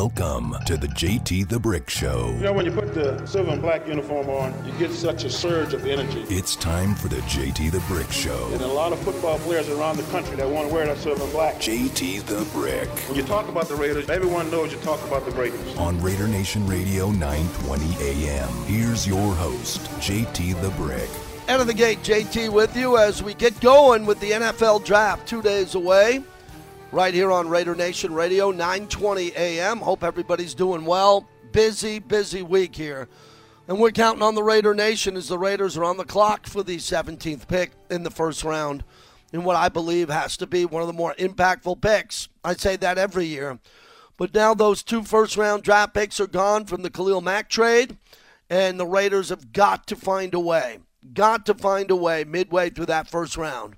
Welcome to the JT the Brick Show. You know, when you put the silver and black uniform on, you get such a surge of energy. It's time for the JT the Brick Show. And a lot of football players around the country that want to wear that silver and black. JT the Brick. When you talk about the Raiders, everyone knows you talk about the Raiders. On Raider Nation Radio 920 AM. Here's your host, JT the Brick. Out of the gate, JT with you as we get going with the NFL draft two days away right here on Raider Nation Radio, 9:20 a.m. Hope everybody's doing well. Busy, busy week here. And we're counting on the Raider Nation as the Raiders are on the clock for the 17th pick in the first round in what I believe has to be one of the more impactful picks. I say that every year. But now those two first round draft picks are gone from the Khalil Mack trade, and the Raiders have got to find a way, got to find a way midway through that first round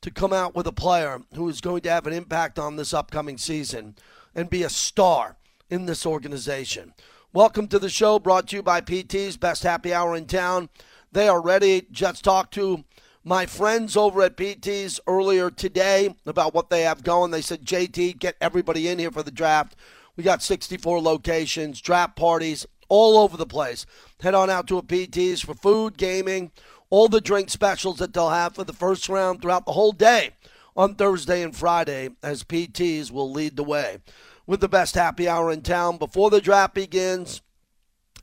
to come out with a player who is going to have an impact on this upcoming season and be a star in this organization. Welcome to the show brought to you by PT's Best Happy Hour in town. They are ready. Just talked to my friends over at PT's earlier today about what they have going. They said, JT, get everybody in here for the draft. We got 64 locations, draft parties all over the place. Head on out to a PT's for food, gaming, all the drink specials that they'll have for the first round throughout the whole day on Thursday and Friday as PTs will lead the way with the best happy hour in town before the draft begins,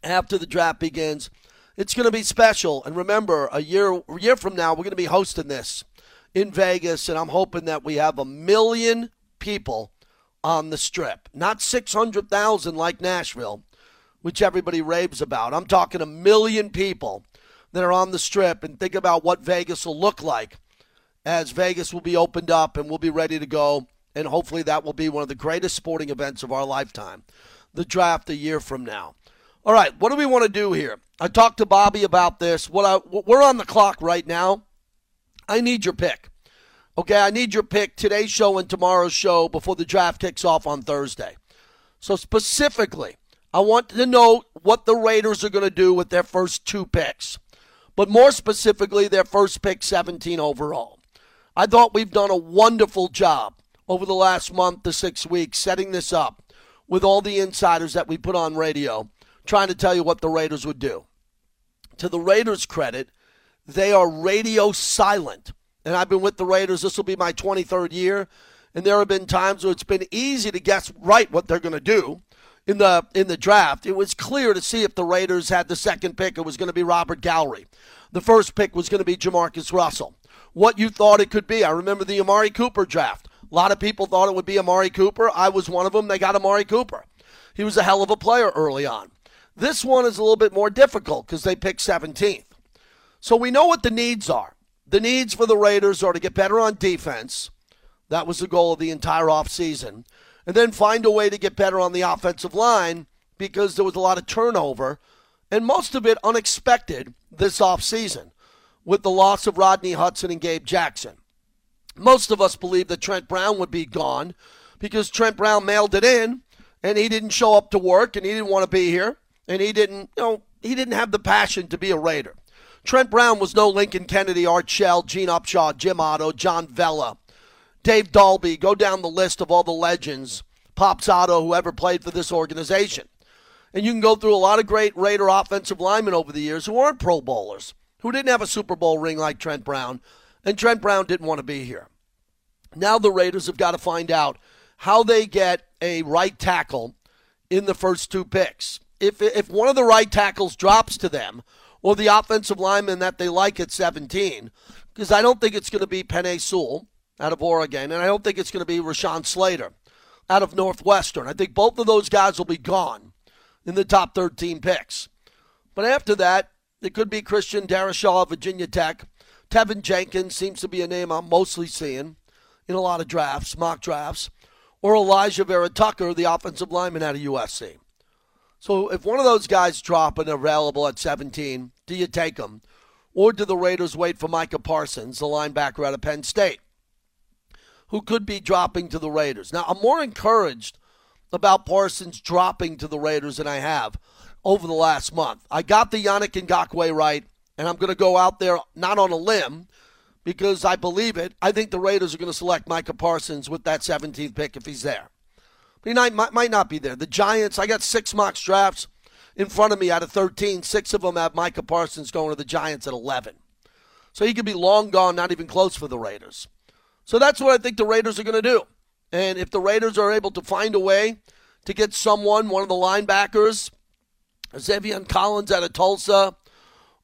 after the draft begins. It's going to be special. And remember, a year a year from now, we're going to be hosting this in Vegas, and I'm hoping that we have a million people on the strip. Not 600,000 like Nashville, which everybody raves about. I'm talking a million people that are on the strip and think about what Vegas will look like as Vegas will be opened up and we'll be ready to go. And hopefully that will be one of the greatest sporting events of our lifetime. The draft a year from now. All right, what do we want to do here? I talked to Bobby about this. What I, we're on the clock right now. I need your pick. Okay, I need your pick today's show and tomorrow's show before the draft kicks off on Thursday. So specifically, I want to know what the Raiders are going to do with their first two picks but more specifically, their first pick 17 overall. I thought we've done a wonderful job over the last month to six weeks setting this up with all the insiders that we put on radio, trying to tell you what the Raiders would do. To the Raiders' credit, they are radio silent. And I've been with the Raiders, this will be my 23rd year. And there have been times where it's been easy to guess right what they're going to do in the in the draft, it was clear to see if the Raiders had the second pick, it was going to be Robert Gallery. The first pick was going to be JaMarcus Russell. What you thought it could be. I remember the Amari Cooper draft. A lot of people thought it would be Amari Cooper. I was one of them. They got Amari Cooper. He was a hell of a player early on. This one is a little bit more difficult because they picked 17th. So we know what the needs are. The needs for the Raiders are to get better on defense. That was the goal of the entire offseason and then find a way to get better on the offensive line because there was a lot of turnover and most of it unexpected this offseason with the loss of Rodney Hudson and Gabe Jackson. Most of us believed that Trent Brown would be gone because Trent Brown mailed it in and he didn't show up to work and he didn't want to be here and he didn't, you know, he didn't have the passion to be a Raider. Trent Brown was no Lincoln Kennedy, Art Shell, Gene Upshaw, Jim Otto, John Vella, Dave Dalby, go down the list of all the legends, Pops Otto, whoever played for this organization. And you can go through a lot of great Raider offensive linemen over the years who aren't Pro Bowlers, who didn't have a Super Bowl ring like Trent Brown, and Trent Brown didn't want to be here. Now the Raiders have got to find out how they get a right tackle in the first two picks. If, if one of the right tackles drops to them, or the offensive lineman that they like at 17, because I don't think it's going to be Penei Sewell out of Oregon, and I don't think it's going to be Rashawn Slater out of Northwestern. I think both of those guys will be gone in the top 13 picks. But after that, it could be Christian Darrisaw of Virginia Tech. Teven Jenkins seems to be a name I'm mostly seeing in a lot of drafts, mock drafts. Or Alijah Vera-Tucker, the offensive lineman out of USC. So if one of those guys drop and available at 17, do you take them? Or do the Raiders wait for Micah Parsons, the linebacker out of Penn State? Who could be dropping to the Raiders. Now, I'm more encouraged about Parsons dropping to the Raiders than I have over the last month. I got the Yannick Ngakoue right, and I'm going to go out there not on a limb because I believe it. I think the Raiders are going to select Micah Parsons with that 17th pick if he's there. But he might, might not be there. The Giants, I got six mock drafts in front of me out of 13. Six of them have Micah Parsons going to the Giants at 11. So he could be long gone, not even close for the Raiders. So that's what I think the Raiders are going to do. And if the Raiders are able to find a way to get someone, one of the linebackers, Zaven Collins out of Tulsa,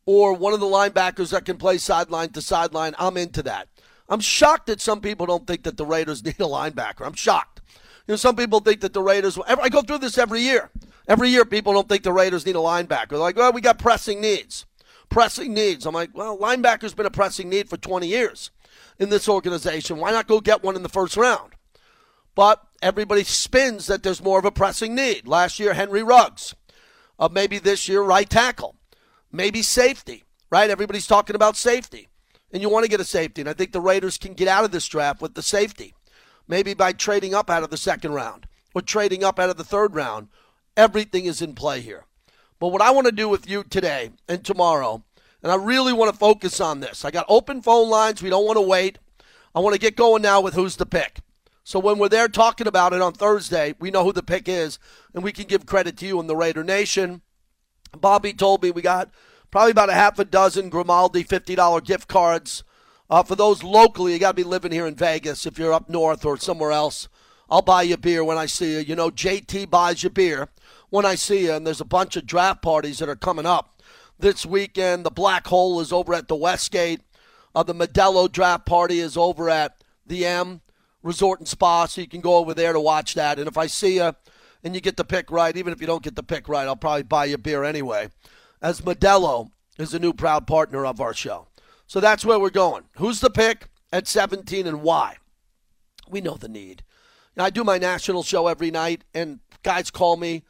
or one of the linebackers that can play sideline to sideline, I'm into that. I'm shocked that some people don't think that the Raiders need a linebacker. I'm shocked. You know, some people think that the Raiders. I go through this every year. Every year, people don't think the Raiders need a linebacker. They're like, well, we got pressing needs. Pressing needs. I'm like, well, linebacker's been a pressing need for 20 years in this organization. Why not go get one in the first round? But everybody spins that there's more of a pressing need. Last year, Henry Ruggs. Uh, maybe this year, right tackle. Maybe safety, right? Everybody's talking about safety. And you want to get a safety. And I think the Raiders can get out of this draft with the safety. Maybe by trading up out of the second round or trading up out of the third round. Everything is in play here. But what I want to do with you today and tomorrow, and I really want to focus on this. I got open phone lines. We don't want to wait. I want to get going now with who's the pick. So when we're there talking about it on Thursday, we know who the pick is, and we can give credit to you and the Raider Nation. Bobby told me we got probably about a half a dozen Grimaldi $50 gift cards. Uh, for those locally, you got to be living here in Vegas. If you're up north or somewhere else, I'll buy you beer when I see you. You know, JT buys you beer when I see you, and there's a bunch of draft parties that are coming up this weekend. The Black Hole is over at the Westgate. Uh, the Modelo draft party is over at the M Resort and Spa, so you can go over there to watch that. And if I see you and you get the pick right, even if you don't get the pick right, I'll probably buy you a beer anyway as Modelo is a new proud partner of our show. So that's where we're going. Who's the pick at 17 and why? We know the need. Now, I do my national show every night, and guys call me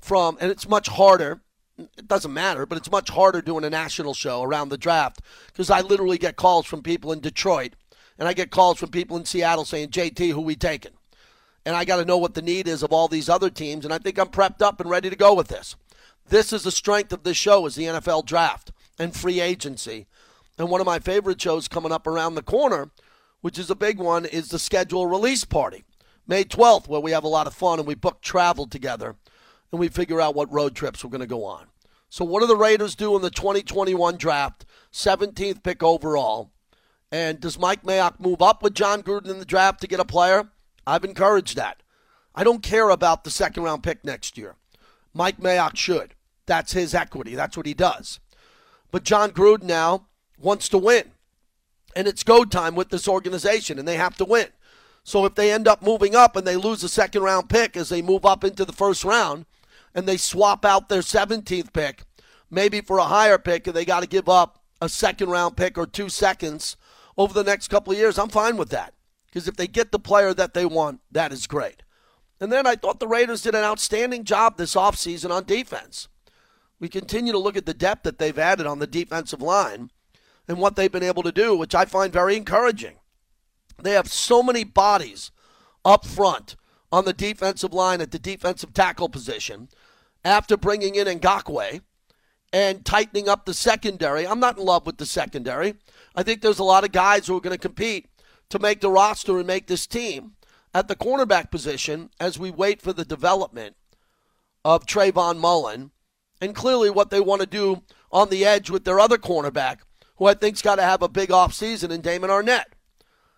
from, and it's much harder. It doesn't matter, but it's much harder doing a national show around the draft because I literally get calls from people in Detroit, and I get calls from people in Seattle saying, JT, who we taking? And I got to know what the need is of all these other teams, and I think I'm prepped up and ready to go with this. This is the strength of this show is the NFL draft and free agency. And one of my favorite shows coming up around the corner, which is a big one, is the schedule release party. May 12th, where we have a lot of fun and we book travel together and we figure out what road trips we're going to go on. So, what do the Raiders do in the 2021 draft? 17th pick overall. And does Mike Mayock move up with Jon Gruden in the draft to get a player? I've encouraged that. I don't care about the second round pick next year. Mike Mayock should. That's his equity. That's what he does. But Jon Gruden now wants to win. And it's go time with this organization, and they have to win. So if they end up moving up and they lose a second round pick as they move up into the first round, and they swap out their 17th pick, maybe for a higher pick, and they got to give up a second round pick or two seconds over the next couple of years, I'm fine with that. Because if they get the player that they want, that is great. And then I thought the Raiders did an outstanding job this offseason on defense we continue to look at the depth that they've added on the defensive line and what they've been able to do, which I find very encouraging. They have so many bodies up front on the defensive line at the defensive tackle position after bringing in Ngakoue and tightening up the secondary. I'm not in love with the secondary. I think there's a lot of guys who are going to compete to make the roster and make this team at the cornerback position as we wait for the development of Trayvon Mullen and clearly what they want to do on the edge with their other cornerback, who I think's got to have a big offseason in Damon Arnette.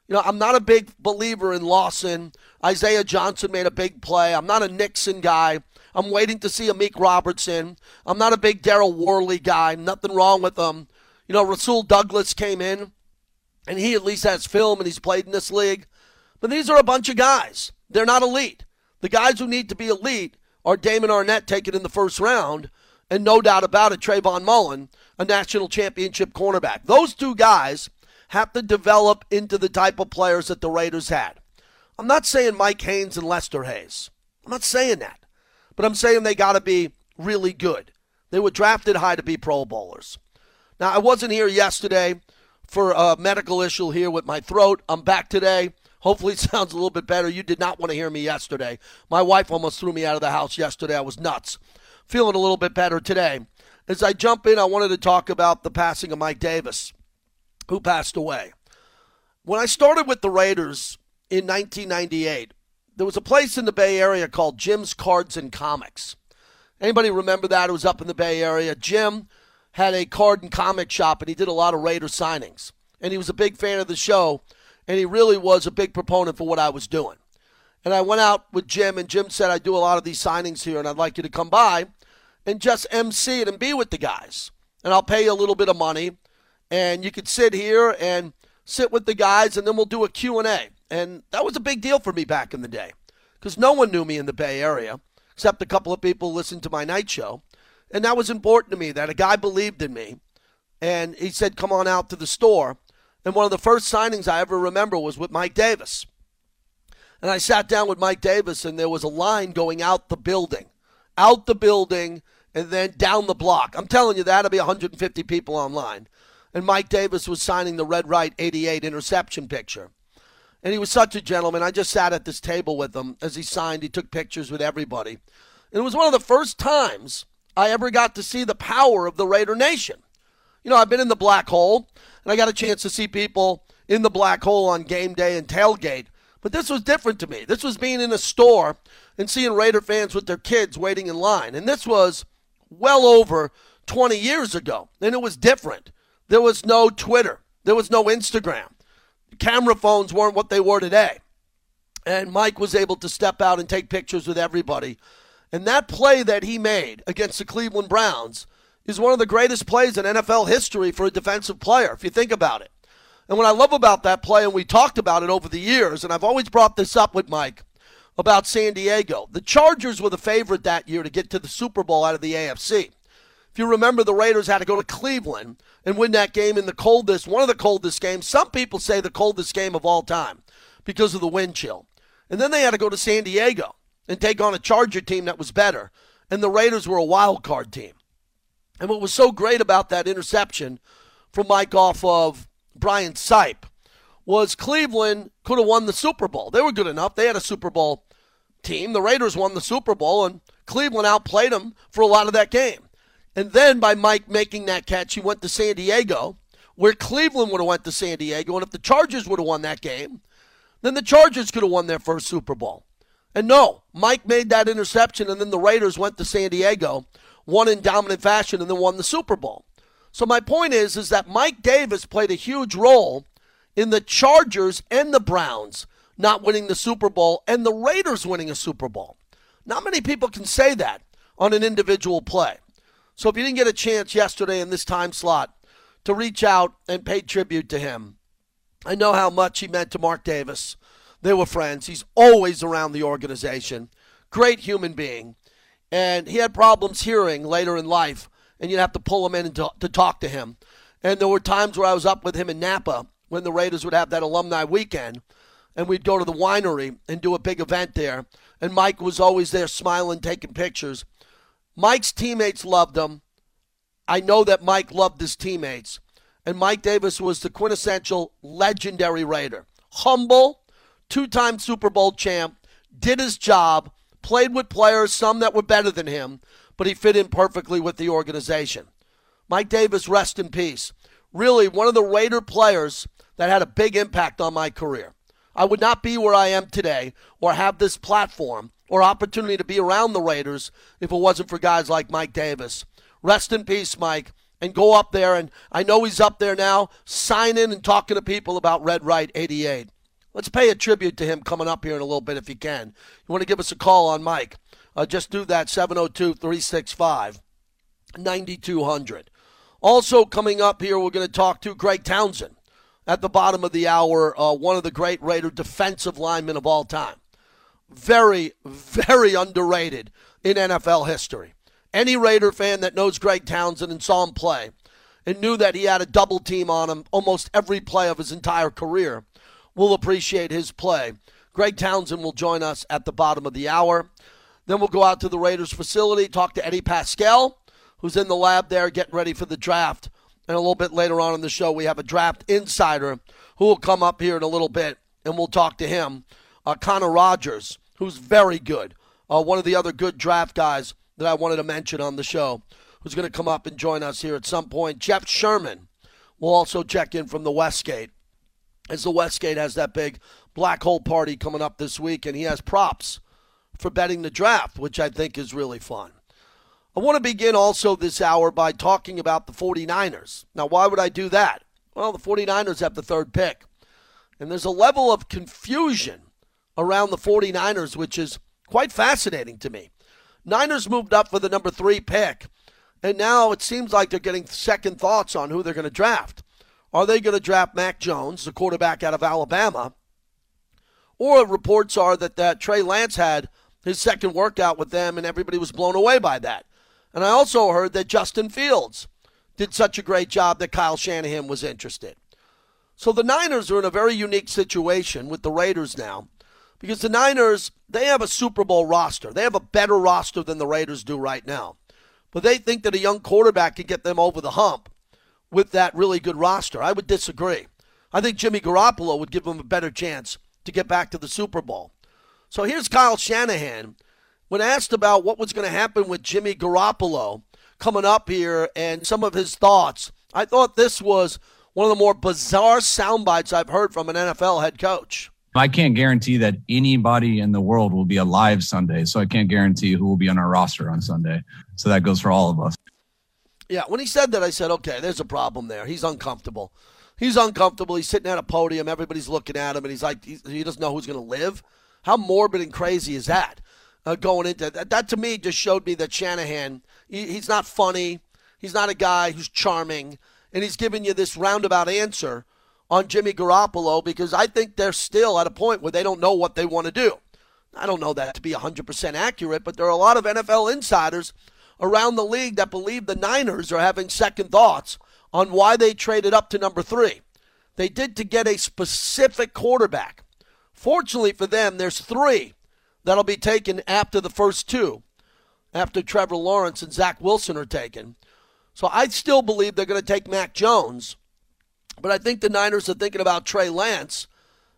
You know, I'm not a big believer in Lawson. Isaiah Johnson made a big play. I'm not a Nixon guy. I'm waiting to see Amik Robertson. I'm not a big Daryl Worley guy. Nothing wrong with him. You know, Rasul Douglas came in, and he at least has film and he's played in this league. But these are a bunch of guys. They're not elite. The guys who need to be elite are Damon Arnette taken in the first round and no doubt about it, Trayvon Mullen, a national championship cornerback. Those two guys have to develop into the type of players that the Raiders had. I'm not saying Mike Haynes and Lester Hayes. I'm not saying that. But I'm saying they got to be really good. They were drafted high to be Pro Bowlers. Now, I wasn't here yesterday for a medical issue here with my throat. I'm back today. Hopefully, it sounds a little bit better. You did not want to hear me yesterday. My wife almost threw me out of the house yesterday. I was nuts feeling a little bit better today. As I jump in, I wanted to talk about the passing of Mike Davis, who passed away. When I started with the Raiders in 1998, there was a place in the Bay Area called Jim's Cards and Comics. Anybody remember that? It was up in the Bay Area. Jim had a card and comic shop, and he did a lot of Raider signings. And he was a big fan of the show, and he really was a big proponent for what I was doing. And I went out with Jim, and Jim said, I do a lot of these signings here, and I'd like you to come by and just MC it and be with the guys. And I'll pay you a little bit of money, and you could sit here and sit with the guys, and then we'll do a Q&A. And that was a big deal for me back in the day because no one knew me in the Bay Area except a couple of people listened to my night show. And that was important to me that a guy believed in me. And he said, Come on out to the store. And one of the first signings I ever remember was with Mike Davis. And I sat down with Mike Davis, and there was a line going out the building, out the building, and then down the block. I'm telling you, that'll be 150 people online. And Mike Davis was signing the Red Right 88 interception picture. And he was such a gentleman. I just sat at this table with him as he signed. He took pictures with everybody. And it was one of the first times I ever got to see the power of the Raider Nation. You know, I've been in the black hole, and I got a chance to see people in the black hole on game day and tailgate. But this was different to me. This was being in a store and seeing Raider fans with their kids waiting in line. And this was well over 20 years ago. And it was different. There was no Twitter, there was no Instagram camera phones weren't what they were today. And Mike was able to step out and take pictures with everybody. And that play that he made against the Cleveland Browns is one of the greatest plays in NFL history for a defensive player, if you think about it. And what I love about that play, and we talked about it over the years, and I've always brought this up with Mike about San Diego. The Chargers were the favorite that year to get to the Super Bowl out of the AFC. If you remember, the Raiders had to go to Cleveland and win that game in the coldest, one of the coldest games. Some people say the coldest game of all time because of the wind chill. And then they had to go to San Diego and take on a Charger team that was better. And the Raiders were a wild card team. And what was so great about that interception from Mike off of Brian Sipe was Cleveland could have won the Super Bowl. They were good enough. They had a Super Bowl team. The Raiders won the Super Bowl, and Cleveland outplayed them for a lot of that game. And then by Mike making that catch, he went to San Diego, where Cleveland would have went to San Diego. And if the Chargers would have won that game, then the Chargers could have won their first Super Bowl. And no, Mike made that interception, and then the Raiders went to San Diego, won in dominant fashion, and then won the Super Bowl. So my point is, is that Mike Davis played a huge role in the Chargers and the Browns not winning the Super Bowl and the Raiders winning a Super Bowl. Not many people can say that on an individual play. So if you didn't get a chance yesterday in this time slot to reach out and pay tribute to him, I know how much he meant to Mark Davis. They were friends. He's always around the organization. Great human being. And he had problems hearing later in life, and you'd have to pull him in to, talk to him. And there were times where I was up with him in Napa when the Raiders would have that alumni weekend, and we'd go to the winery and do a big event there. And Mike was always there smiling, taking pictures. Mike's teammates loved him. I know that Mike loved his teammates. And Mike Davis was the quintessential legendary Raider. Humble, two time Super Bowl champ, did his job, played with players, some that were better than him, but he fit in perfectly with the organization. Mike Davis, rest in peace. Really, one of the Raider players that had a big impact on my career. I would not be where I am today or have this platform or opportunity to be around the Raiders if it wasn't for guys like Mike Davis. Rest in peace, Mike. And go up there, and I know he's up there now, signing and talking to people about Red Right 88. Let's pay a tribute to him coming up here in a little bit if you can. You want to give us a call on Mike? Uh, just do that 702 365 9200. Also, coming up here, we're going to talk to Greg Townsend at the bottom of the hour, uh, one of the great Raider defensive linemen of all time very, very underrated in NFL history. Any Raider fan that knows Greg Townsend and saw him play and knew that he had a double team on him almost every play of his entire career will appreciate his play. Greg Townsend will join us at the bottom of the hour. Then we'll go out to the Raiders facility, talk to Eddie Paskal, who's in the lab there getting ready for the draft. And a little bit later on in the show, we have a draft insider who will come up here in a little bit, and we'll talk to him uh, Connor Rogers, who's very good. Uh, one of the other good draft guys that I wanted to mention on the show, who's going to come up and join us here at some point. Jeff Sherman will also check in from the Westgate, as the Westgate has that big black hole party coming up this week, and he has props for betting the draft, which I think is really fun. I want to begin also this hour by talking about the 49ers. Now, why would I do that? Well, the 49ers have the third pick. And there's a level of confusion around the 49ers, which is quite fascinating to me. Niners moved up for the number three pick, and now it seems like they're getting second thoughts on who they're going to draft. Are they going to draft Mac Jones, the quarterback out of Alabama? Or reports are that, that Trey Lance had his second workout with them, and everybody was blown away by that. And I also heard that Justin Fields did such a great job that Kyle Shanahan was interested. So the Niners are in a very unique situation with the Raiders now because the Niners, they have a Super Bowl roster. They have a better roster than the Raiders do right now. But they think that a young quarterback can get them over the hump with that really good roster. I would disagree. I think Jimmy Garoppolo would give them a better chance to get back to the Super Bowl. So here's Kyle Shanahan when asked about what was going to happen with Jimmy Garoppolo coming up here and some of his thoughts, I thought this was one of the more bizarre sound bites I've heard from an NFL head coach. I can't guarantee that anybody in the world will be alive Sunday, so I can't guarantee who will be on our roster on Sunday. So that goes for all of us. Yeah, when he said that, I said, okay, there's a problem there. He's uncomfortable. He's uncomfortable. He's sitting at a podium. Everybody's looking at him, and he's like, he doesn't know who's going to live. How morbid and crazy is that? uh, going into that. That to me just showed me that Shanahan, he, he's not funny. He's not a guy who's charming. And he's giving you this roundabout answer on Jimmy Garoppolo because I think they're still at a point where they don't know what they want to do. I don't know that to be 100% accurate, but there are a lot of NFL insiders around the league that believe the Niners are having second thoughts on why they traded up to number three. They did to get a specific quarterback. Fortunately for them, there's three that'll be taken after the first two, after Trevor Lawrence and Zach Wilson are taken. So I still believe they're going to take Mac Jones, but I think the Niners are thinking about Trey Lance.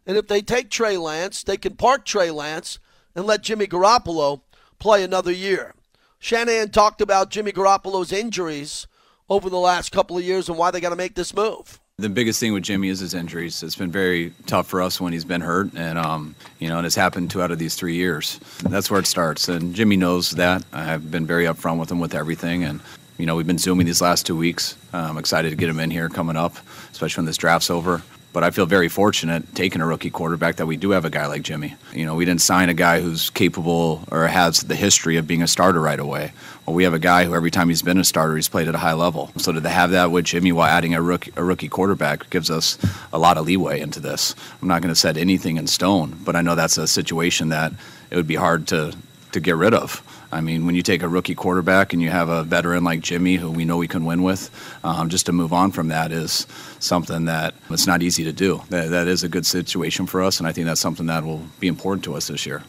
And if they take Trey Lance, they can park Trey Lance and let Jimmy Garoppolo play another year. Shanahan talked about Jimmy Garoppolo's injuries over the last couple of years and why they got to make this move. The biggest thing with Jimmy is his injuries. It's been very tough for us when he's been hurt, and um, you know, and it's happened two out of these three years. That's where it starts, and Jimmy knows that. I've been very upfront with him with everything, and you know, we've been zooming these last two weeks. I'm excited to get him in here coming up, especially when this draft's over. But I feel very fortunate taking a rookie quarterback that we do have a guy like Jimmy. You know, we didn't sign a guy who's capable or has the history of being a starter right away. Well, we have a guy who every time he's been a starter, he's played at a high level. So to have that with Jimmy while adding a rookie, a rookie quarterback gives us a lot of leeway into this. I'm not going to set anything in stone, but I know that's a situation that it would be hard to to get rid of. I mean, when you take a rookie quarterback and you have a veteran like Jimmy, who we know we can win with, um, just to move on from that is something that it's not easy to do. That, that is a good situation for us, and I think that's something that will be important to us this year.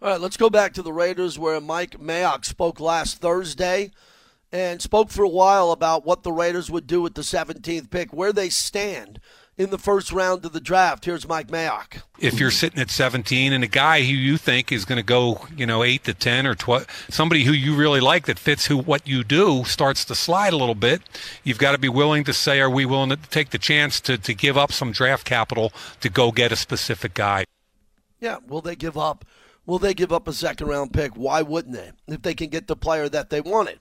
All right, let's go back to the Raiders where Mike Mayock spoke last Thursday and spoke for a while about what the Raiders would do with the 17th pick, where they stand in the first round of the draft. Here's Mike Mayock. If you're sitting at 17 and a guy who you think is going to go, you know, 8 to 10 or 12, somebody who you really like that fits who what you do starts to slide a little bit, you've got to be willing to say, are we willing to take the chance to, to give up some draft capital to go get a specific guy? Yeah, will they give up? Will they give up a second round pick? Why wouldn't they? If they can get the player that they wanted.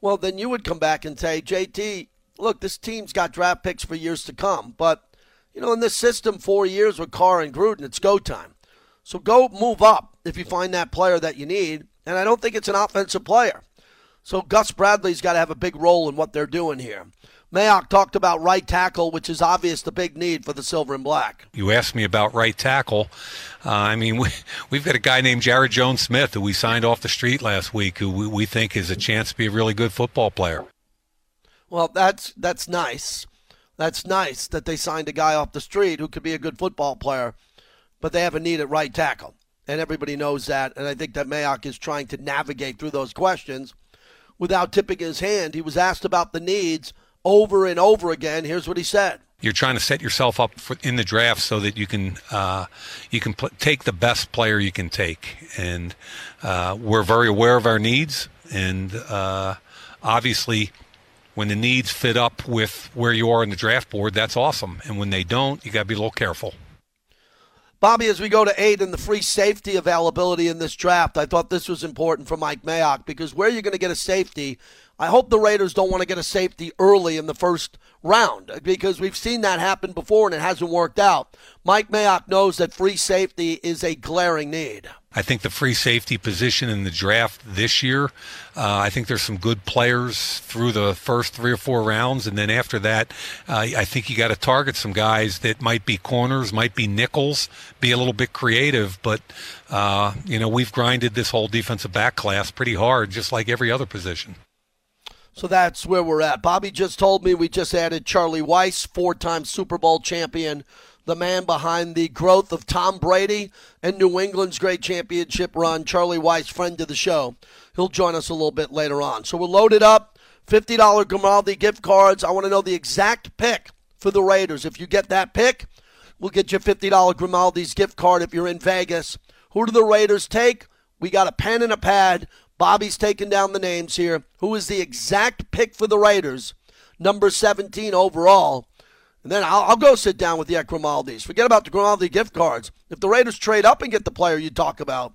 Well, then you would come back and say, JT, look, this team's got draft picks for years to come. But, you know, in this system, four years with Carr and Gruden, it's go time. So go move up if you find that player that you need. And I don't think it's an offensive player. So Gus Bradley's got to have a big role in what they're doing here. Mayock talked about right tackle, which is obvious the big need for the silver and black. You asked me about right tackle. Uh, I mean, we, we've got a guy named Jaryd Jones-Smith who we signed off the street last week, who we, we think is a chance to be a really good football player. Well, that's that's nice. That's nice that they signed a guy off the street who could be a good football player, but they have a need at right tackle, and everybody knows that. And I think that Mayock is trying to navigate through those questions without tipping his hand. He was asked about the needs over and over again. Here's what he said: You're trying to set yourself up for, in the draft so that you can uh, you can pl- take the best player you can take, and uh, we're very aware of our needs, and uh, obviously when the needs fit up with where you are in the draft board, that's awesome. And when they don't, you got to be a little careful. Bobby, as we go to eight and the free safety availability in this draft, I thought this was important for Mike Mayock because where you're going to get a safety, I hope the Raiders don't want to get a safety early in the first round because we've seen that happen before and it hasn't worked out. Mike Mayock knows that free safety is a glaring need. I think the free safety position in the draft this year, uh, I think there's some good players through the first three or four rounds, and then after that, uh, I think you got to target some guys that might be corners, might be nickels, be a little bit creative. But uh, you know, we've grinded this whole defensive back class pretty hard, just like every other position. So that's where we're at. Bobby just told me we just added Charlie Weis, four time Super Bowl champion, the man behind the growth of Tom Brady and New England's great championship run. Charlie Weis, friend of the show. He'll join us a little bit later on. So we're loaded up. $50 Grimaldi gift cards. I want to know the exact pick for the Raiders. If you get that pick, we'll get you a $50 Grimaldi's gift card if you're in Vegas. Who do the Raiders take? We got a pen and a pad. Bobby's taking down the names here. Who is the exact pick for the Raiders? Number 17 overall. And then I'll, I'll go sit down with the Grimaldis. Forget about the Grimaldi gift cards. If the Raiders trade up and get the player you talk about,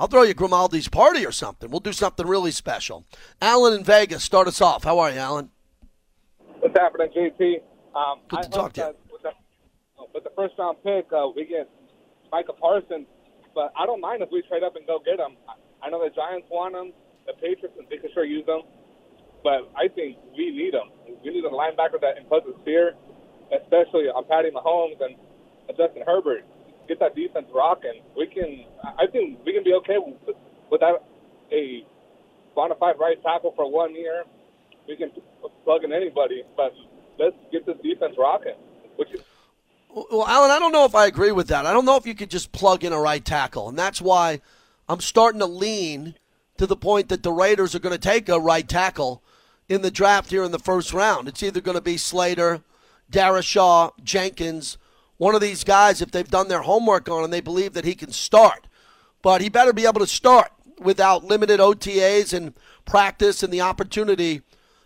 I'll throw you Grimaldi's party or something. We'll do something really special. Alan in Vegas, start us off. How are you, Alan? What's happening, JP? Um, Good to I talk to you. With the, with the first round pick, uh, we get Micah Parsons, but I don't mind if we trade up and go get him. I know the Giants want him, the Patriots, and they can sure use him. But I think we need him. We need a linebacker that imposes fear, especially on Patty Mahomes and Justin Herbert. Get that defense rocking. We can. I think we can be okay with, without a bona fide right tackle for one year. We can plug in anybody, but let's get this defense rocking. Is well, Alan, I don't know if I agree with that. I don't know if you could just plug in a right tackle, and that's why I'm starting to lean to the point that the Raiders are going to take a right tackle in the draft here in the first round. It's either going to be Slater, Darrisaw, Jenkins, one of these guys, if they've done their homework on him, they believe that he can start. But he better be able to start without limited OTAs and practice and the opportunity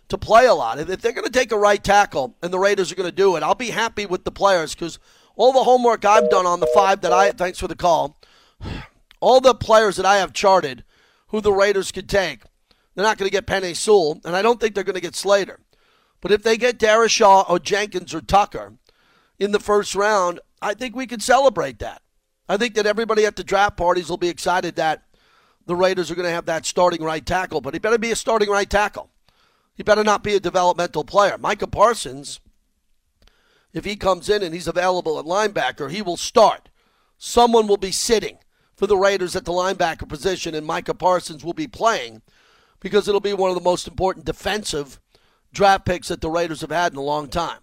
to play a lot. If they're going to take a right tackle and the Raiders are going to do it, I'll be happy with the players because all the homework I've done on the five that I, thanks for the call, all the players that I have charted who the Raiders could take, they're not going to get Penei Sewell, and I don't think they're going to get Slater. But if they get Darrisaw or Jenkins or Tucker in the first round, I think we could celebrate that. I think that everybody at the draft parties will be excited that the Raiders are going to have that starting right tackle, but he better be a starting right tackle. He better not be a developmental player. Micah Parsons, if he comes in and he's available at linebacker, he will start. Someone will be sitting for the Raiders at the linebacker position, and Micah Parsons will be playing because it'll be one of the most important defensive draft picks that the Raiders have had in a long time.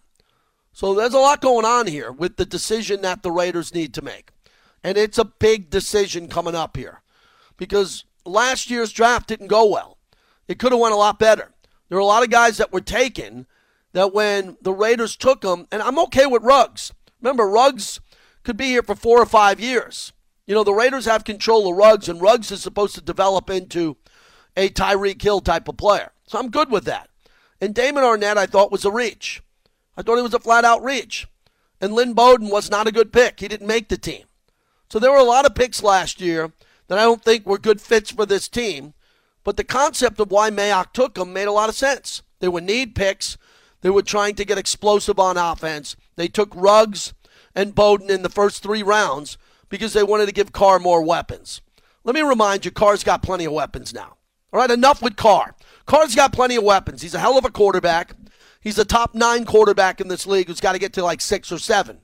So there's a lot going on here with the decision that the Raiders need to make. And it's a big decision coming up here because last year's draft didn't go well. It could have went a lot better. There were a lot of guys that were taken that when the Raiders took them, and I'm okay with Ruggs. Remember, Ruggs could be here for four or five years. You know, the Raiders have control of Ruggs, and Ruggs is supposed to develop into a Tyreek Hill type of player. So I'm good with that. And Damon Arnette, I thought, was a reach. I thought he was a flat out reach. And Lynn Bowden was not a good pick. He didn't make the team. So there were a lot of picks last year that I don't think were good fits for this team. But the concept of why Mayock took them made a lot of sense. They were need picks. They were trying to get explosive on offense. They took Ruggs and Bowden in the first three rounds because they wanted to give Carr more weapons. Let me remind you, Carr's got plenty of weapons now. All right, enough with Carr. Carr's got plenty of weapons. He's a hell of a quarterback. He's a top nine quarterback in this league who's got to get to like six or seven.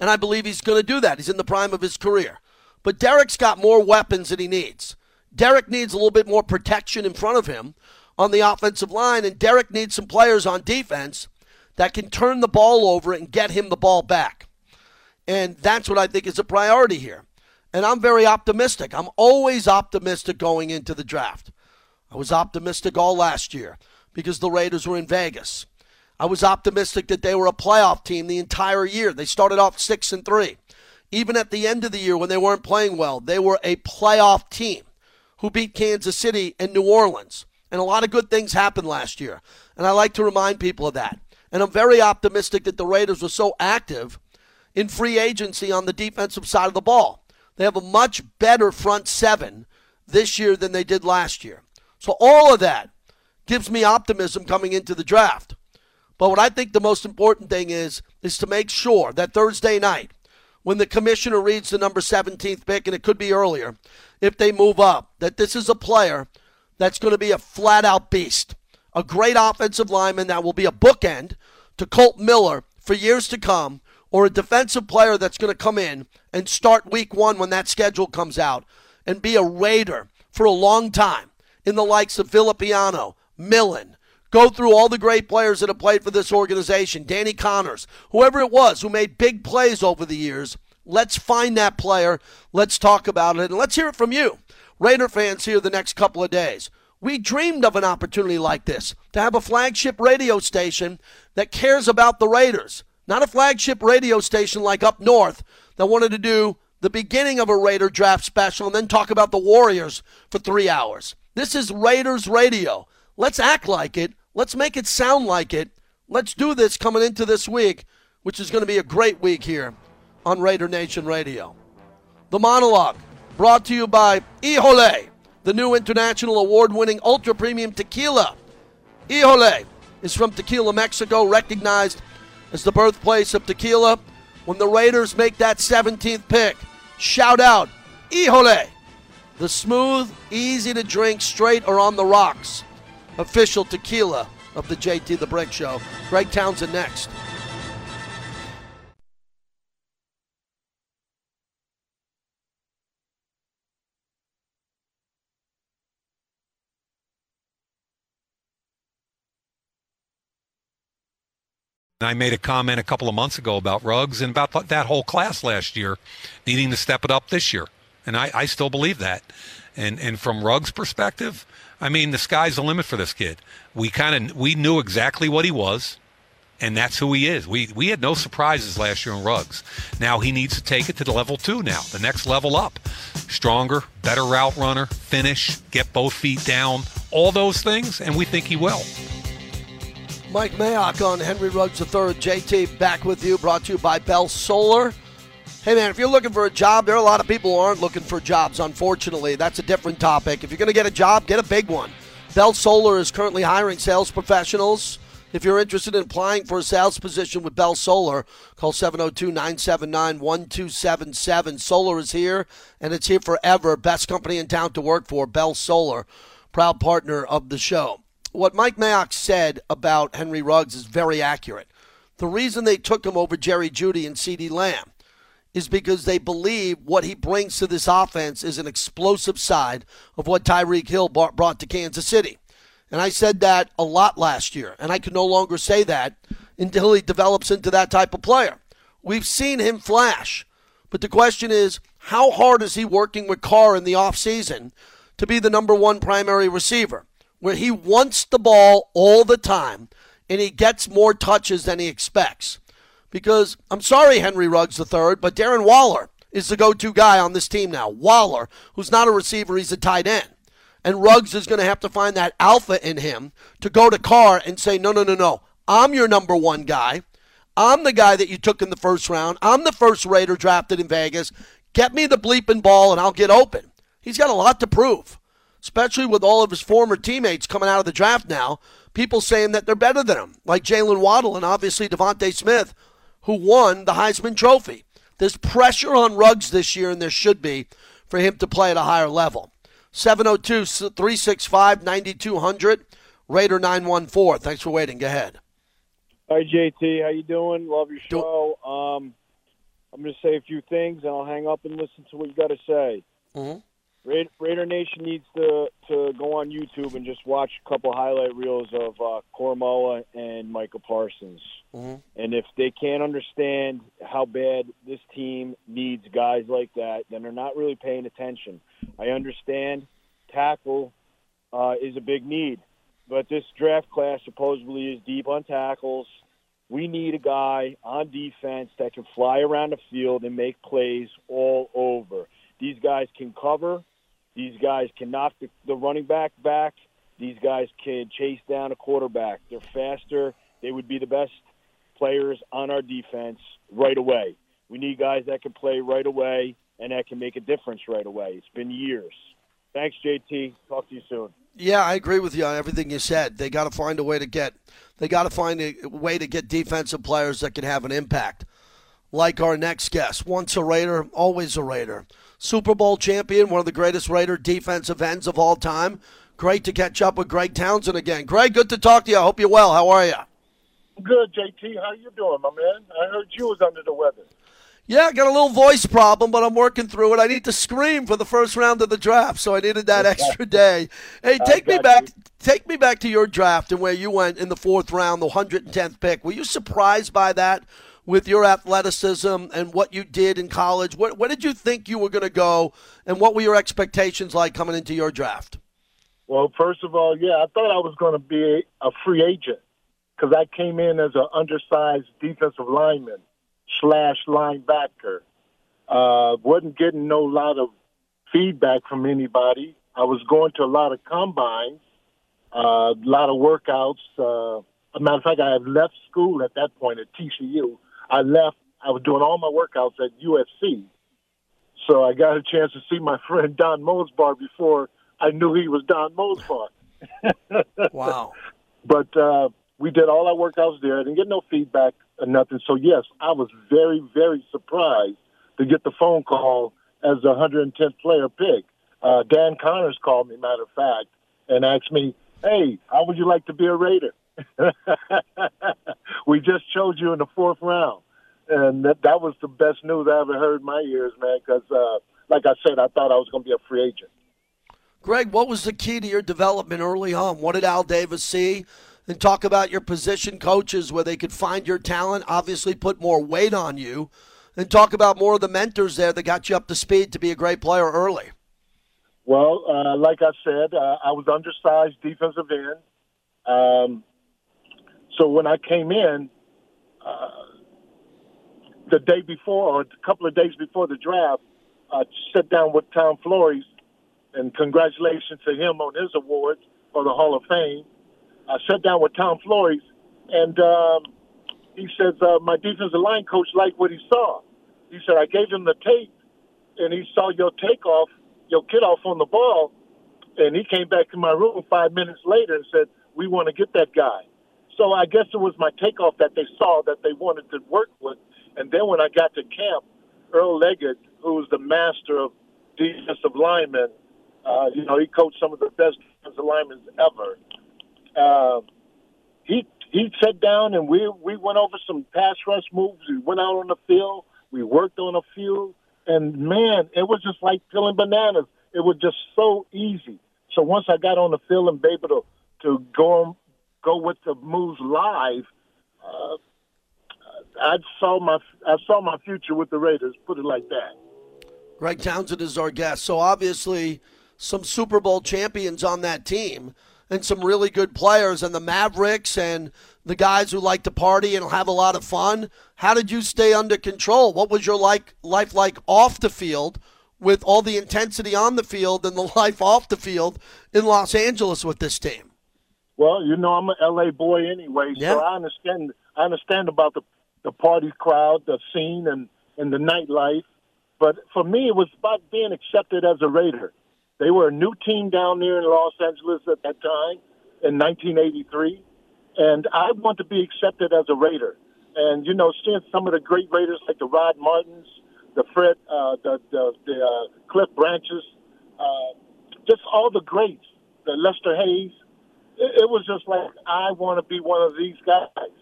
And I believe he's going to do that. He's in the prime of his career. But Derek's got more weapons than he needs. Derek needs a little bit more protection in front of him on the offensive line, and Derek needs some players on defense that can turn the ball over and get him the ball back. And that's what I think is a priority here. And I'm very optimistic. I'm always optimistic going into the draft. I was optimistic all last year because the Raiders were in Vegas. I was optimistic that they were a playoff team the entire year. They started off 6 and 3. Even at the end of the year when they weren't playing well, they were a playoff team who beat Kansas City and New Orleans. And a lot of good things happened last year. And I like to remind people of that. And I'm very optimistic that the Raiders were so active in free agency on the defensive side of the ball. They have a much better front seven this year than they did last year. So all of that gives me optimism coming into the draft. But what I think the most important thing is is to make sure that Thursday night, when the commissioner reads the number 17th pick, and it could be earlier, if they move up, that this is a player that's going to be a flat out beast, a great offensive lineman that will be a bookend to Colt Miller for years to come, or a defensive player that's going to come in and start week one when that schedule comes out and be a Raider for a long time in the likes of Villapiano, Millen, go through all the great players that have played for this organization, Danny Conners, whoever it was who made big plays over the years. Let's find that player. Let's talk about it. And let's hear it from you, Raider fans, here the next couple of days. We dreamed of an opportunity like this to have a flagship radio station that cares about the Raiders. Not a flagship radio station like up north that wanted to do the beginning of a Raider draft special and then talk about the Warriors for three hours. This is Raiders radio. Let's act like it. Let's make it sound like it. Let's do this coming into this week, which is going to be a great week here on Raider Nation Radio. The monologue brought to you by Híjole, the new international award winning ultra premium tequila. Híjole is from Tequila, Mexico, recognized as the birthplace of tequila. When the Raiders make that 17th pick, shout out, Híjole! The smooth, easy to drink, straight or on the rocks, official tequila of the JT the Brick Show. Greg Townsend next. I made a comment a couple of months ago about Ruggs and about that whole class last year needing to step it up this year. And I, I still believe that. And and from Ruggs' perspective, I mean the sky's the limit for this kid. We kind of we knew exactly what he was, and that's who he is. We we had no surprises last year in Ruggs. Now he needs to take it to the level two now, the next level up. Stronger, better route runner, finish, get both feet down, all those things, and we think he will. Mike Mayock on Henry Ruggs III. JT back with you, brought to you by Bell Solar. Hey man, if you're looking for a job, there are a lot of people who aren't looking for jobs, unfortunately. That's a different topic. If you're going to get a job, get a big one. Bell Solar is currently hiring sales professionals. If you're interested in applying for a sales position with Bell Solar, call 702 979 1277. Solar is here, and it's here forever. Best company in town to work for, Bell Solar, proud partner of the show what Mike Mayock said about Henry Ruggs is very accurate. The reason they took him over Jerry Jeudy and CeeDee Lamb is because they believe what he brings to this offense is an explosive side of what Tyreek Hill brought to Kansas City. And I said that a lot last year, and I can no longer say that until he develops into that type of player. We've seen him flash, but the question is, how hard is he working with Carr in the offseason to be the number one primary receiver? Where he wants the ball all the time and he gets more touches than he expects. Because I'm sorry, Henry Ruggs III, but Darren Waller is the go to guy on this team now. Waller, who's not a receiver, he's a tight end. And Ruggs is going to have to find that alpha in him to go to Carr and say, no, no, no, no. I'm your number one guy. I'm the guy that you took in the first round. I'm the first Raider drafted in Vegas. Get me the bleeping ball and I'll get open. He's got a lot to prove especially with all of his former teammates coming out of the draft now. People saying that they're better than him, like Jaylen Waddle and obviously DeVonta Smith, who won the Heisman Trophy. There's pressure on Ruggs this year, and there should be for him to play at a higher level. 702 365 9200, Raider 914. Thanks for waiting. Go ahead. Hi, JT. How you doing? Love your show. Um, I'm going to say a few things, and I'll hang up and listen to what you got to say. Mm-hmm. Raider Nation needs to to go on YouTube and just watch a couple highlight reels of uh, and Michael Parsons. Mm-hmm. And if they can't understand how bad this team needs guys like that, then they're not really paying attention. I understand tackle uh, is a big need, but this draft class supposedly is deep on tackles. We need a guy on defense that can fly around the field and make plays all over. These guys can cover. These guys can knock the, the running back back. These guys can chase down a quarterback. They're faster. They would be the best players on our defense right away. We need guys that can play right away and that can make a difference right away. It's been years. Thanks, JT. Talk to you soon. Yeah, I agree with you on everything you said. They got to find a way to get they got to find a way to get defensive players that can have an impact. Like our next guest, once a Raider, always a Raider. Super Bowl champion, one of the greatest Raider defensive ends of all time. Great to catch up with Greg Townsend again. Greg, good to talk to you. I hope you're well. How are you? Good, JT. How you doing, my man? I heard you was under the weather. Yeah, I got a little voice problem, but I'm working through it. I need to scream for the first round of the draft, so I needed that extra day. Hey, take me back. You. Take me back to your draft and where you went in the fourth round, the 110th pick. Were you surprised by that with your athleticism and what you did in college? Where, where did you think you were going to go, and what were your expectations like coming into your draft? Well, first of all, yeah, I thought I was going to be a free agent because I came in as an undersized defensive lineman slash linebacker. Uh, wasn't getting no lot of feedback from anybody. I was going to a lot of combines, uh, a lot of workouts. Uh, a matter of fact, I had left school at that point at TCU. I left. I was doing all my workouts at USC. So I got a chance to see my friend Don Mosebar before I knew he was Don Mosebar. wow. But uh, we did all our workouts there. I didn't get no feedback or nothing. So yes, I was very, very surprised to get the phone call as the 110th player pick. Uh, Dan Conners called me, matter of fact, and asked me, "Hey, how would you like to be a Raider?" we just chose you in the fourth round, and that, that was the best news I ever heard in my ears, man. Because, uh, like I said, I thought I was going to be a free agent. Greg, what was the key to your development early on? What did Al Davis see? and talk about your position coaches where they could find your talent, obviously put more weight on you, and talk about more of the mentors there that got you up to speed to be a great player early. Well, uh, like I said, uh, I was undersized defensive end. Um, so when I came in, uh, the day before or a couple of days before the draft, I sat down with Tom Flores, and congratulations to him on his awards for the Hall of Fame. I sat down with Tom Flores, and um, he says uh, my defensive line coach liked what he saw. He said I gave him the tape, and he saw your takeoff, your kid off on the ball, and he came back to my room five minutes later and said we want to get that guy. So I guess it was my takeoff that they saw that they wanted to work with, and then when I got to camp, Earl Leggett, who was the master of defensive linemen, uh, you know, he coached some of the best defensive linemen ever uh, he he sat down and we we went over some pass rush moves. We went out on the field. We worked on a few, and man, it was just like peeling bananas. It was just so easy. So once I got on the field and be able to to go go with the moves live, uh, I saw my I saw my future with the Raiders. Put it like that. Greg Townsend is our guest. So obviously, some Super Bowl champions on that team and some really good players and the Mavericks and the guys who like to party and have a lot of fun. How did you stay under control? What was your like life like off the field with all the intensity on the field and the life off the field in Los Angeles with this team? Well, you know I'm an LA boy anyway, yeah. so I understand I understand about the the party crowd, the scene and and the nightlife. But for me it was about being accepted as a Raider. They were a new team down there in Los Angeles at that time in 1983, and I want to be accepted as a Raider. And you know, seeing some of the great Raiders like the Rod Martins, the Fred, uh, the the, the uh, Cliff Branches, uh, just all the greats, the Lester Hayes. It, was just like I want to be one of these guys.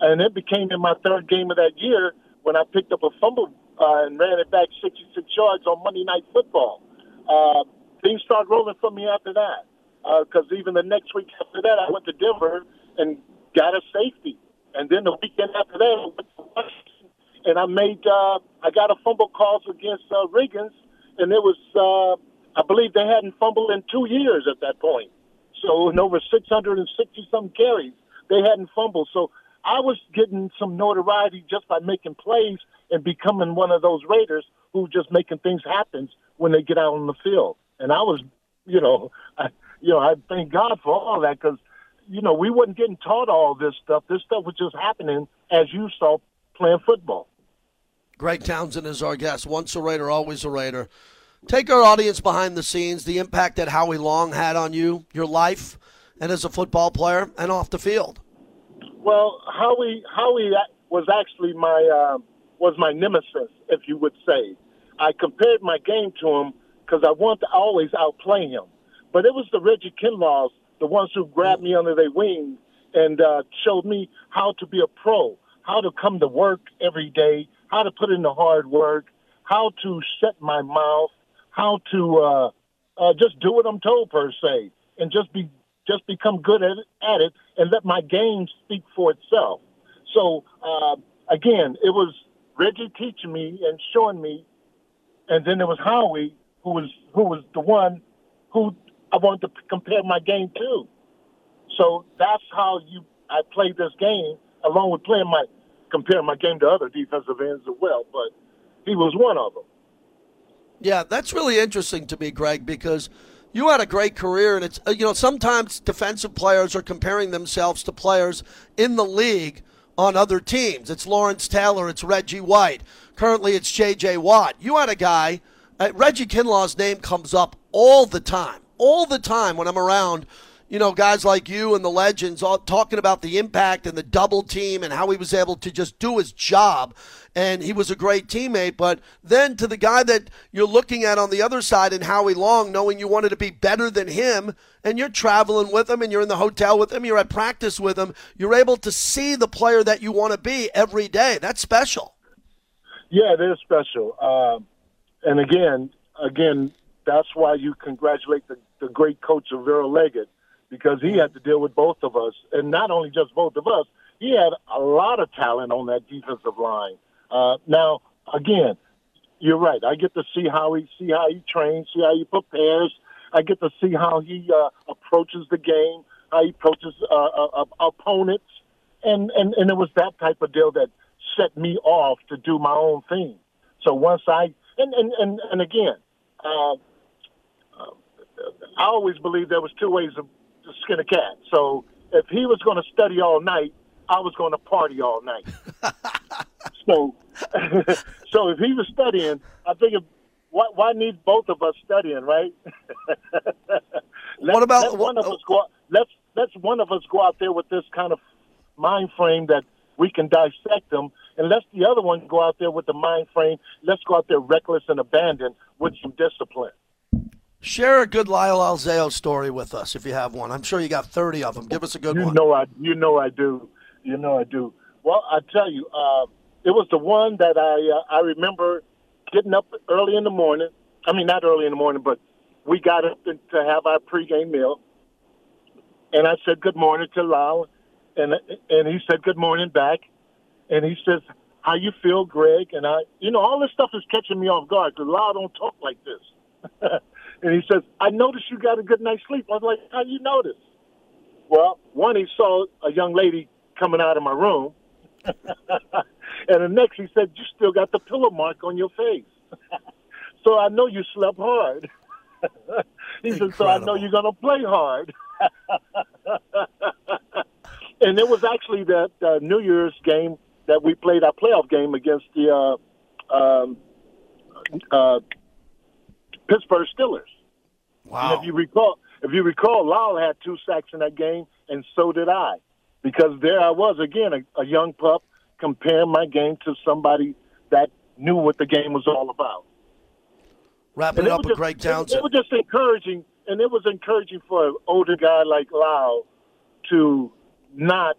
And it became in my third game of that year when I picked up a fumble uh, and ran it back 66 yards on Monday Night Football uh, things started rolling for me after that. Because uh, even the next week after that, I went to Denver and got a safety. And then the weekend after that, I went to Washington and I made, uh, I got a fumble calls against uh, Riggins, and it was, uh, I believe they hadn't fumbled in two years at that point. So in over 660 some carries, they hadn't fumbled. So I was getting some notoriety just by making plays and becoming one of those Raiders who just making things happen when they get out on the field. And I was, you know, I, you know, I thank God for all that because, you know, we wasn't getting taught all this stuff. This stuff was just happening as you saw playing football. Greg Townsend is our guest. Once a Raider, always a Raider. Take our audience behind the scenes, the impact that Howie Long had on you, your life, and as a football player, and off the field. Well, Howie Howie was actually my uh, was my nemesis, if you would say. I compared my game to him because I wanted to always outplay him. But it was the Reggie Kinlaws, the ones who grabbed me under their wing and uh, showed me how to be a pro, how to come to work every day, how to put in the hard work, how to shut my mouth, how to uh, uh, just do what I'm told per se, and just be just become good at it, at it and let my game speak for itself. So uh, again, it was Reggie teaching me and showing me, and then there was Howie who was who was the one who I wanted to compare my game to. So that's how you I played this game, along with playing my comparing my game to other defensive ends as well. But he was one of them. Yeah, that's really interesting to me, Greg, because you had a great career, and it's uh, you know sometimes defensive players are comparing themselves to players in the league on other teams. It's Lawrence Taylor, it's Reggie White. Currently, it's J.J. Watt. You had a guy. Uh, Reggie Kinlaw's name comes up all the time, all the time when I'm around you know, guys like you and the legends all talking about the impact and the double team and how he was able to just do his job. And he was a great teammate. But then to the guy that you're looking at on the other side and Howie Long, knowing you wanted to be better than him, and you're traveling with him and you're in the hotel with him, you're at practice with him, you're able to see the player that you want to be every day. That's special. Yeah, it is special. Uh, and again, again, that's why you congratulate the, the great coach of Earl Leggett because he had to deal with both of us, and not only just both of us. He had a lot of talent on that defensive line. Uh, now, again, you're right. I get to see how he see how he trains, see how he prepares. I get to see how he uh, approaches the game, how he approaches uh, uh, uh, opponents, and, and and it was that type of deal that set me off to do my own thing. So once I and and and, and again, uh, uh I always believe there was two ways of skin a cat. So if he was going to study all night, I was going to party all night. so, so if he was studying, I figured, why, why need both of us studying, right? what about let one of us go? Out, let's let's one of us go out there with this kind of mind frame that we can dissect them, and let's the other one go out there with the mind frame. Let's go out there reckless and abandoned with some discipline. Share a good Lyle Alzado story with us if you have one. I'm sure you got 30 of them. Give us a good you one. You know I, you know I do. You know I do. Well, I tell you, uh, it was the one that I uh, I remember getting up early in the morning. I mean, not early in the morning, but we got up to have our pregame meal, and I said good morning to Lyle, and and he said good morning back, and he says, "How you feel, Greg?" And I, you know, all this stuff is catching me off guard because Lyle don't talk like this. And he says, I noticed you got a good night's sleep. I was like, how you notice? Well, one, he saw a young lady coming out of my room. and the next, he said, you still got the pillow mark on your face. so I know you slept hard. he Incredible. said, so I know you're going to play hard. and it was actually that uh, New Year's game that we played our playoff game against the uh, um, uh, Pittsburgh Steelers. Wow. And if you recall, if you recall, Lyle had two sacks in that game, and so did I, because there I was again, a, a young pup, comparing my game to somebody that knew what the game was all about. Wrapping it up with Greg Townsend. It, it was just encouraging, and it was encouraging for an older guy like Lyle to not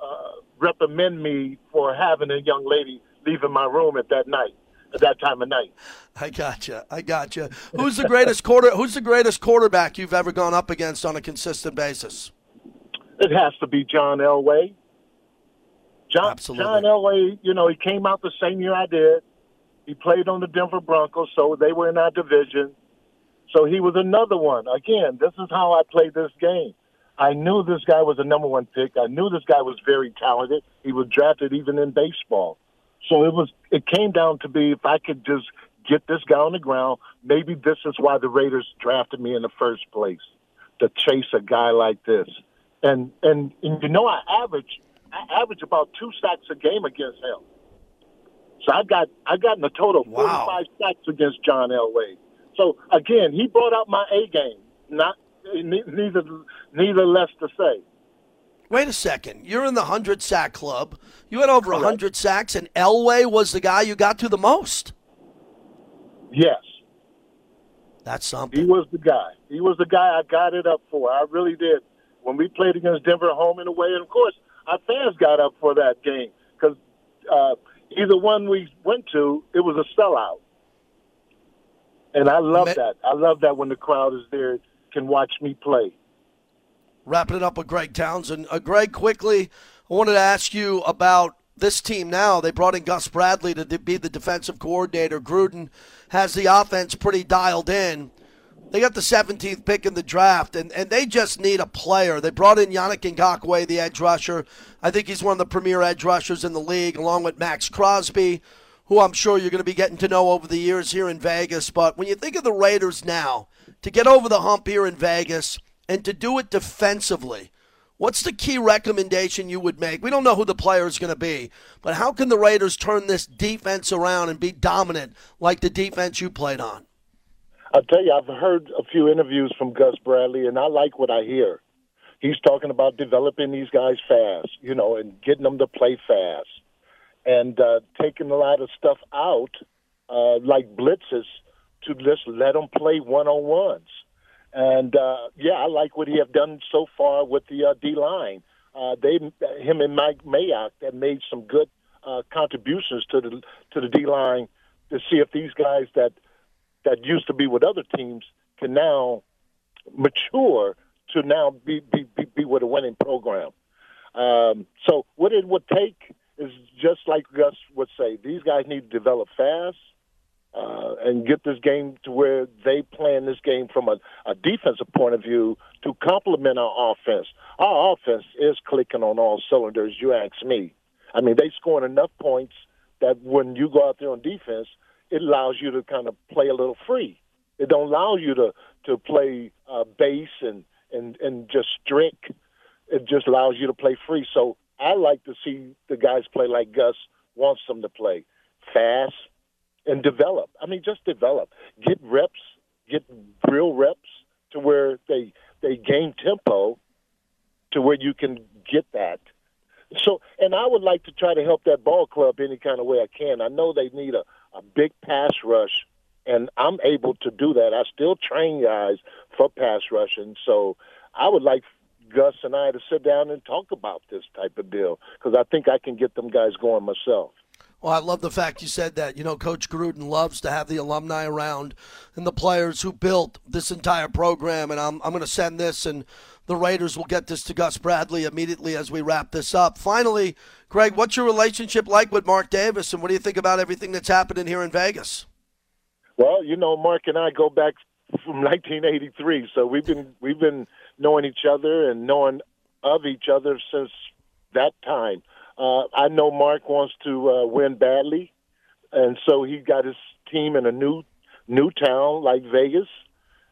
uh, reprimand me for having a young lady leaving my room at that night at that time of night. I gotcha. I gotcha. Who's the greatest quarter? Who's the greatest quarterback you've ever gone up against on a consistent basis? It has to be John Elway. John, Absolutely. John Elway, you know, he came out the same year I did. He played on the Denver Broncos, so they were in our division. So he was another one. Again, this is how I played this game. I knew this guy was a number one pick. I knew this guy was very talented. He was drafted even in baseball. So it was it came down to be if I could just get this guy on the ground, maybe this is why the Raiders drafted me in the first place. To chase a guy like this. And and, and you know I average I average about two sacks a game against him. So I got I got in a total of Wow. 45 sacks against John Elway. So again, he brought out my A game. Not neither neither less to say. Wait a second. You're in the 100 sack club. You had over Correct. 100 sacks, and Elway was the guy you got to the most. Yes, That's something. he was the guy. He was the guy I got it up for. I really did. When we played against Denver home and away, and of course our fans got up for that game because uh, either one we went to, it was a sellout. And I love that. I love that when the crowd is there, can watch me play. Wrapping it up with Greg Townsend. Uh, Greg, quickly, I wanted to ask you about this team now. They brought in Gus Bradley to be the defensive coordinator. Gruden has the offense pretty dialed in. They got the 17th pick in the draft, and, and they just need a player. They brought in Yannick Ngakoue, the edge rusher. I think he's one of the premier edge rushers in the league, along with Maxx Crosby, who I'm sure you're going to be getting to know over the years here in Vegas. But when you think of the Raiders now, to get over the hump here in Vegas and to do it defensively, what's the key recommendation you would make? We don't know who the player is going to be, but how can the Raiders turn this defense around and be dominant like the defense you played on? I'll tell you, I've heard a few interviews from Gus Bradley, and I like what I hear. He's talking about developing these guys fast, you know, and getting them to play fast, and uh, taking a lot of stuff out, uh, like blitzes, to just let them play one on ones. And uh, yeah, I like what he have done so far with the uh, D line. Uh, they, him and Mike Mayock, that made some good uh, contributions to the to the D line to see if these guys that that used to be with other teams can now mature to now be be, be, be with a winning program. Um, so what it would take is just like Gus would say, these guys need to develop fast uh, and get this game to where they plan this game from a, a defensive point of view to complement our offense. Our offense is clicking on all cylinders, you ask me. I mean, they scoring enough points that when you go out there on defense, it allows you to kind of play a little free. It don't allow you to to play uh, base and and and just strict. It just allows you to play free. So I like to see the guys play like Gus wants them to play, fast and develop. I mean, just develop. Get reps, get real reps to where they they gain tempo to where you can get that. So, and I would like to try to help that ball club any kind of way I can. I know they need a, a big pass rush, and I'm able to do that. I still train guys for pass rushing. So I would like Gus and I to sit down and talk about this type of deal because I think I can get them guys going myself. Well, I love the fact you said that. You know, Coach Gruden loves to have the alumni around and the players who built this entire program. And I'm, I'm going to send this, and the Raiders will get this to Gus Bradley immediately as we wrap this up. Finally, Greg, what's your relationship like with Mark Davis, and what do you think about everything that's happening here in Vegas? Well, you know, Mark and I go back from 1983, so we've been we've been knowing each other and knowing of each other since that time. Uh, I know Mark wants to uh, win badly, and so he got his team in a new new town like Vegas,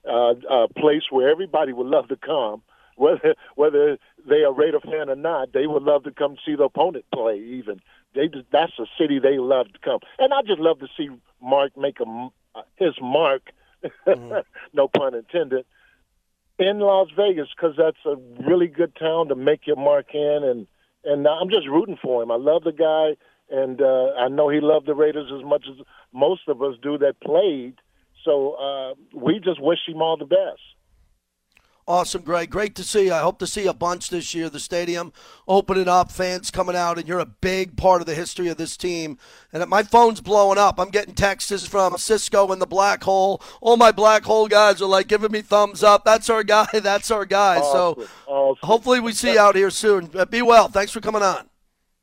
uh, a place where everybody would love to come, whether whether they are Raider fan or not. They would love to come see the opponent play. Even. They just, that's a city they love to come, and I just love to see Mark make a m- uh, his mark, no pun intended, in Las Vegas because that's a really good town to make your mark in, and and I'm just rooting for him. I love the guy, and uh, I know he loved the Raiders as much as most of us do that played. So uh, we just wish him all the best. Awesome, Greg. Great to see you. I hope to see a bunch this year. The stadium opening up, fans coming out, and you're a big part of the history of this team. And my phone's blowing up. I'm getting texts from Cisco and the Black Hole. All my Black Hole guys are like giving me thumbs up. That's our guy. That's our guy. Awesome. So Awesome. hopefully we see you out here soon. Uh, Be well. Thanks for coming on.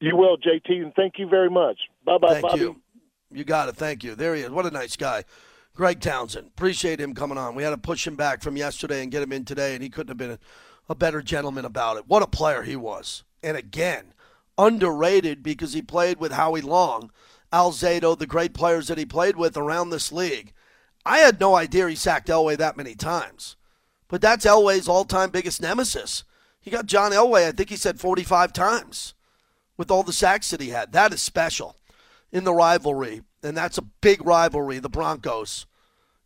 You will, JT, and thank you very much. Bye bye, Thank Bobby. you. You got it. Thank you. There he is. What a nice guy. Greg Townsend. Appreciate him coming on. We had to push him back from yesterday and get him in today, and he couldn't have been a, better gentleman about it. What a player he was. And again, underrated because he played with Howie Long, Lyle Alzado, the great players that he played with around this league. I had no idea he sacked Elway that many times. But that's Elway's all time biggest nemesis. He got John Elway, I think he said 45 times with all the sacks that he had. That is special. in the rivalry, and that's a big rivalry, the Broncos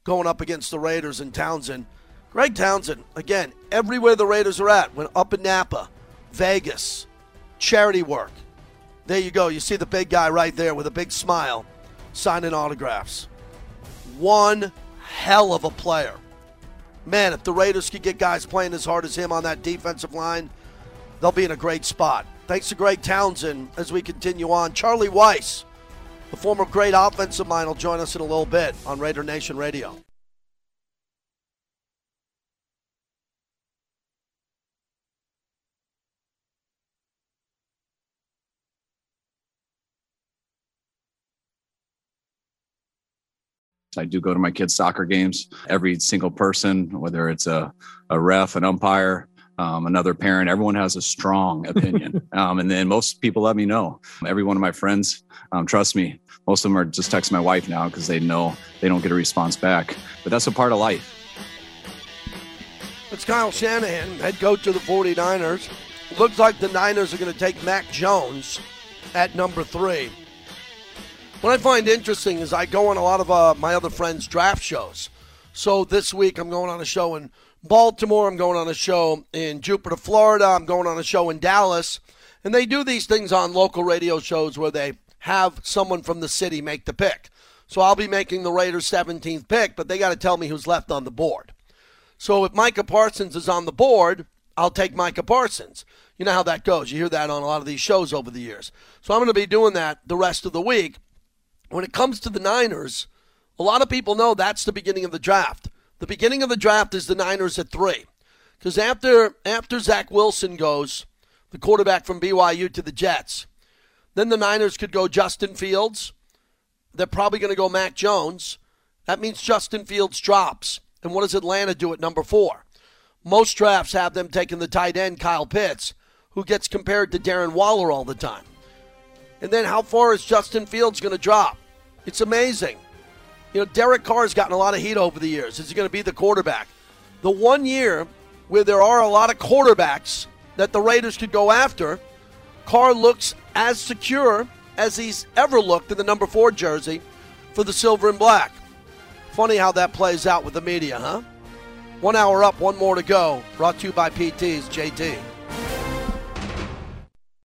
going up against the Raiders in Townsend. Greg Townsend, again, everywhere the Raiders are at, when up in Napa, Vegas, charity work. There you go. You see the big guy right there with a big smile signing autographs. One hell of a player. Man, if the Raiders could get guys playing as hard as him on that defensive line, they'll be in a great spot. Thanks to Greg Townsend as we continue on. Charlie Weis, the former great offensive mind, will join us in a little bit on Raider Nation Radio. I do go to my kids' soccer games. Every single person, whether it's a, a ref, an umpire, um, another parent, everyone has a strong opinion. um, and then most people let me know. Every one of my friends, um, trust me, most of them are just texting my wife now because they know they don't get a response back. But that's a part of life. It's Kyle Shanahan, head coach of the 49ers. Looks like the Niners are going to take Mac Jones at number three. What I find interesting is I go on a lot of uh, my other friends' draft shows. So this week I'm going on a show in Baltimore. I'm going on a show in Jupiter, Florida. I'm going on a show in Dallas. And they do these things on local radio shows where they have someone from the city make the pick. So I'll be making the Raiders' 17th pick, but they got to tell me who's left on the board. So if Micah Parsons is on the board, I'll take Micah Parsons. You know how that goes. You hear that on a lot of these shows over the years. So I'm going to be doing that the rest of the week when it comes to the Niners, a lot of people know that's the beginning of the draft. The beginning of the draft is the Niners at three. Because after after Zach Wilson goes, the quarterback from BYU to the Jets, then the Niners could go Justin Fields. They're probably going to go Mac Jones. That means Justin Fields drops. And what does Atlanta do at number four? Most drafts have them taking the tight end Kyle Pitts, who gets compared to Darren Waller all the time. And then how far is Justin Fields going to drop? It's amazing. You know, Derek Carr has gotten a lot of heat over the years. Is he going to be the quarterback? The one year where there are a lot of quarterbacks that the Raiders could go after, Carr looks as secure as he's ever looked in the number four jersey for the silver and black. Funny how that plays out with the media, huh? One hour up, one more to go. Brought to you by PT's JT.